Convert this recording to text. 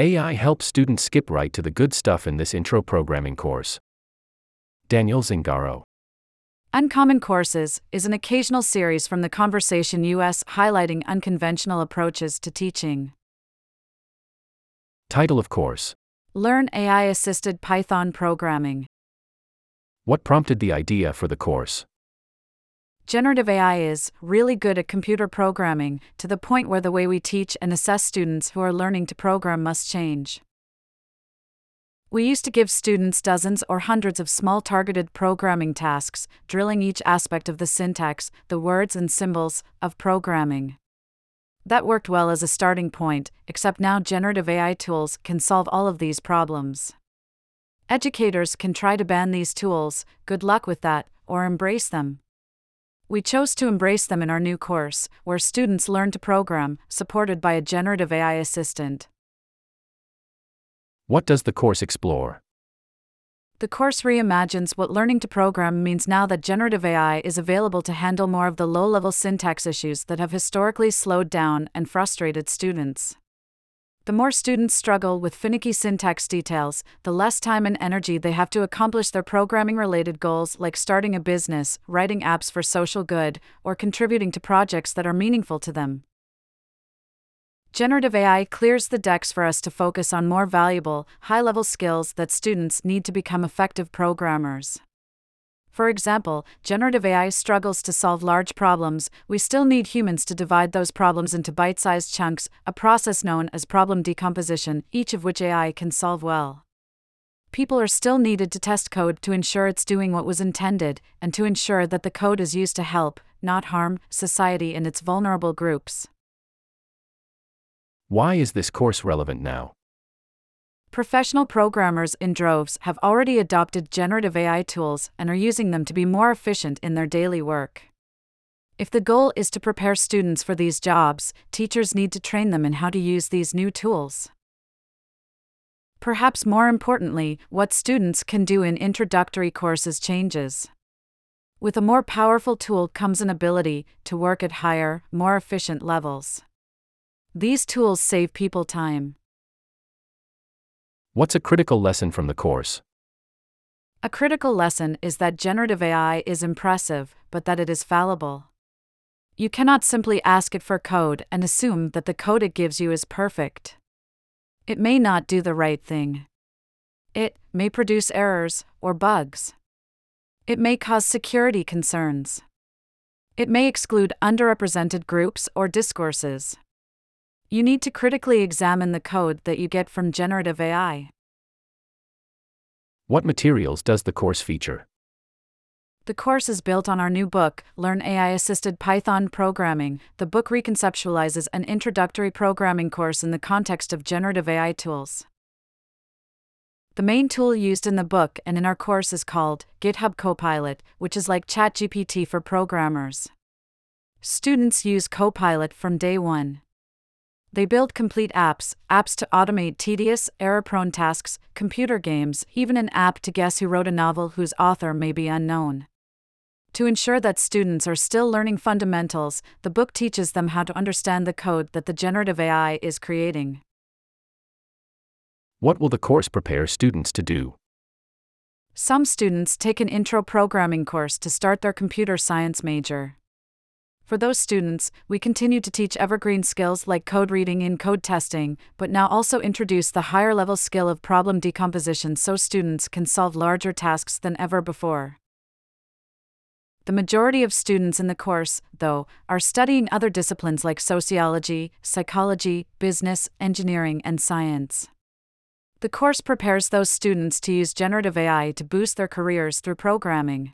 AI helps students skip right to the good stuff in this intro programming course. Daniel Zingaro. Uncommon Courses is an occasional series from the Conversation US highlighting unconventional approaches to teaching. Title of course Learn AI assisted Python programming. What prompted the idea for the course? Generative AI is really good at computer programming, to the point where the way we teach and assess students who are learning to program must change. We used to give students dozens or hundreds of small targeted programming tasks, drilling each aspect of the syntax, the words and symbols, of programming. That worked well as a starting point, except now generative AI tools can solve all of these problems. Educators can try to ban these tools, good luck with that, or embrace them. We chose to embrace them in our new course, where students learn to program, supported by a generative AI assistant. What does the course explore? The course reimagines what learning to program means now that generative AI is available to handle more of the low level syntax issues that have historically slowed down and frustrated students. The more students struggle with finicky syntax details, the less time and energy they have to accomplish their programming related goals like starting a business, writing apps for social good, or contributing to projects that are meaningful to them. Generative AI clears the decks for us to focus on more valuable, high level skills that students need to become effective programmers. For example, generative AI struggles to solve large problems, we still need humans to divide those problems into bite sized chunks, a process known as problem decomposition, each of which AI can solve well. People are still needed to test code to ensure it's doing what was intended, and to ensure that the code is used to help, not harm, society and its vulnerable groups. Why is this course relevant now? Professional programmers in droves have already adopted generative AI tools and are using them to be more efficient in their daily work. If the goal is to prepare students for these jobs, teachers need to train them in how to use these new tools. Perhaps more importantly, what students can do in introductory courses changes. With a more powerful tool comes an ability to work at higher, more efficient levels. These tools save people time. What's a critical lesson from the course? A critical lesson is that generative AI is impressive, but that it is fallible. You cannot simply ask it for code and assume that the code it gives you is perfect. It may not do the right thing. It may produce errors or bugs. It may cause security concerns. It may exclude underrepresented groups or discourses you need to critically examine the code that you get from generative AI. What materials does the course feature? The course is built on our new book, Learn AI Assisted Python Programming. The book reconceptualizes an introductory programming course in the context of generative AI tools. The main tool used in the book and in our course is called GitHub Copilot, which is like ChatGPT for programmers. Students use Copilot from day one. They build complete apps, apps to automate tedious, error prone tasks, computer games, even an app to guess who wrote a novel whose author may be unknown. To ensure that students are still learning fundamentals, the book teaches them how to understand the code that the generative AI is creating. What will the course prepare students to do? Some students take an intro programming course to start their computer science major. For those students, we continue to teach evergreen skills like code reading and code testing, but now also introduce the higher level skill of problem decomposition so students can solve larger tasks than ever before. The majority of students in the course, though, are studying other disciplines like sociology, psychology, business, engineering, and science. The course prepares those students to use generative AI to boost their careers through programming.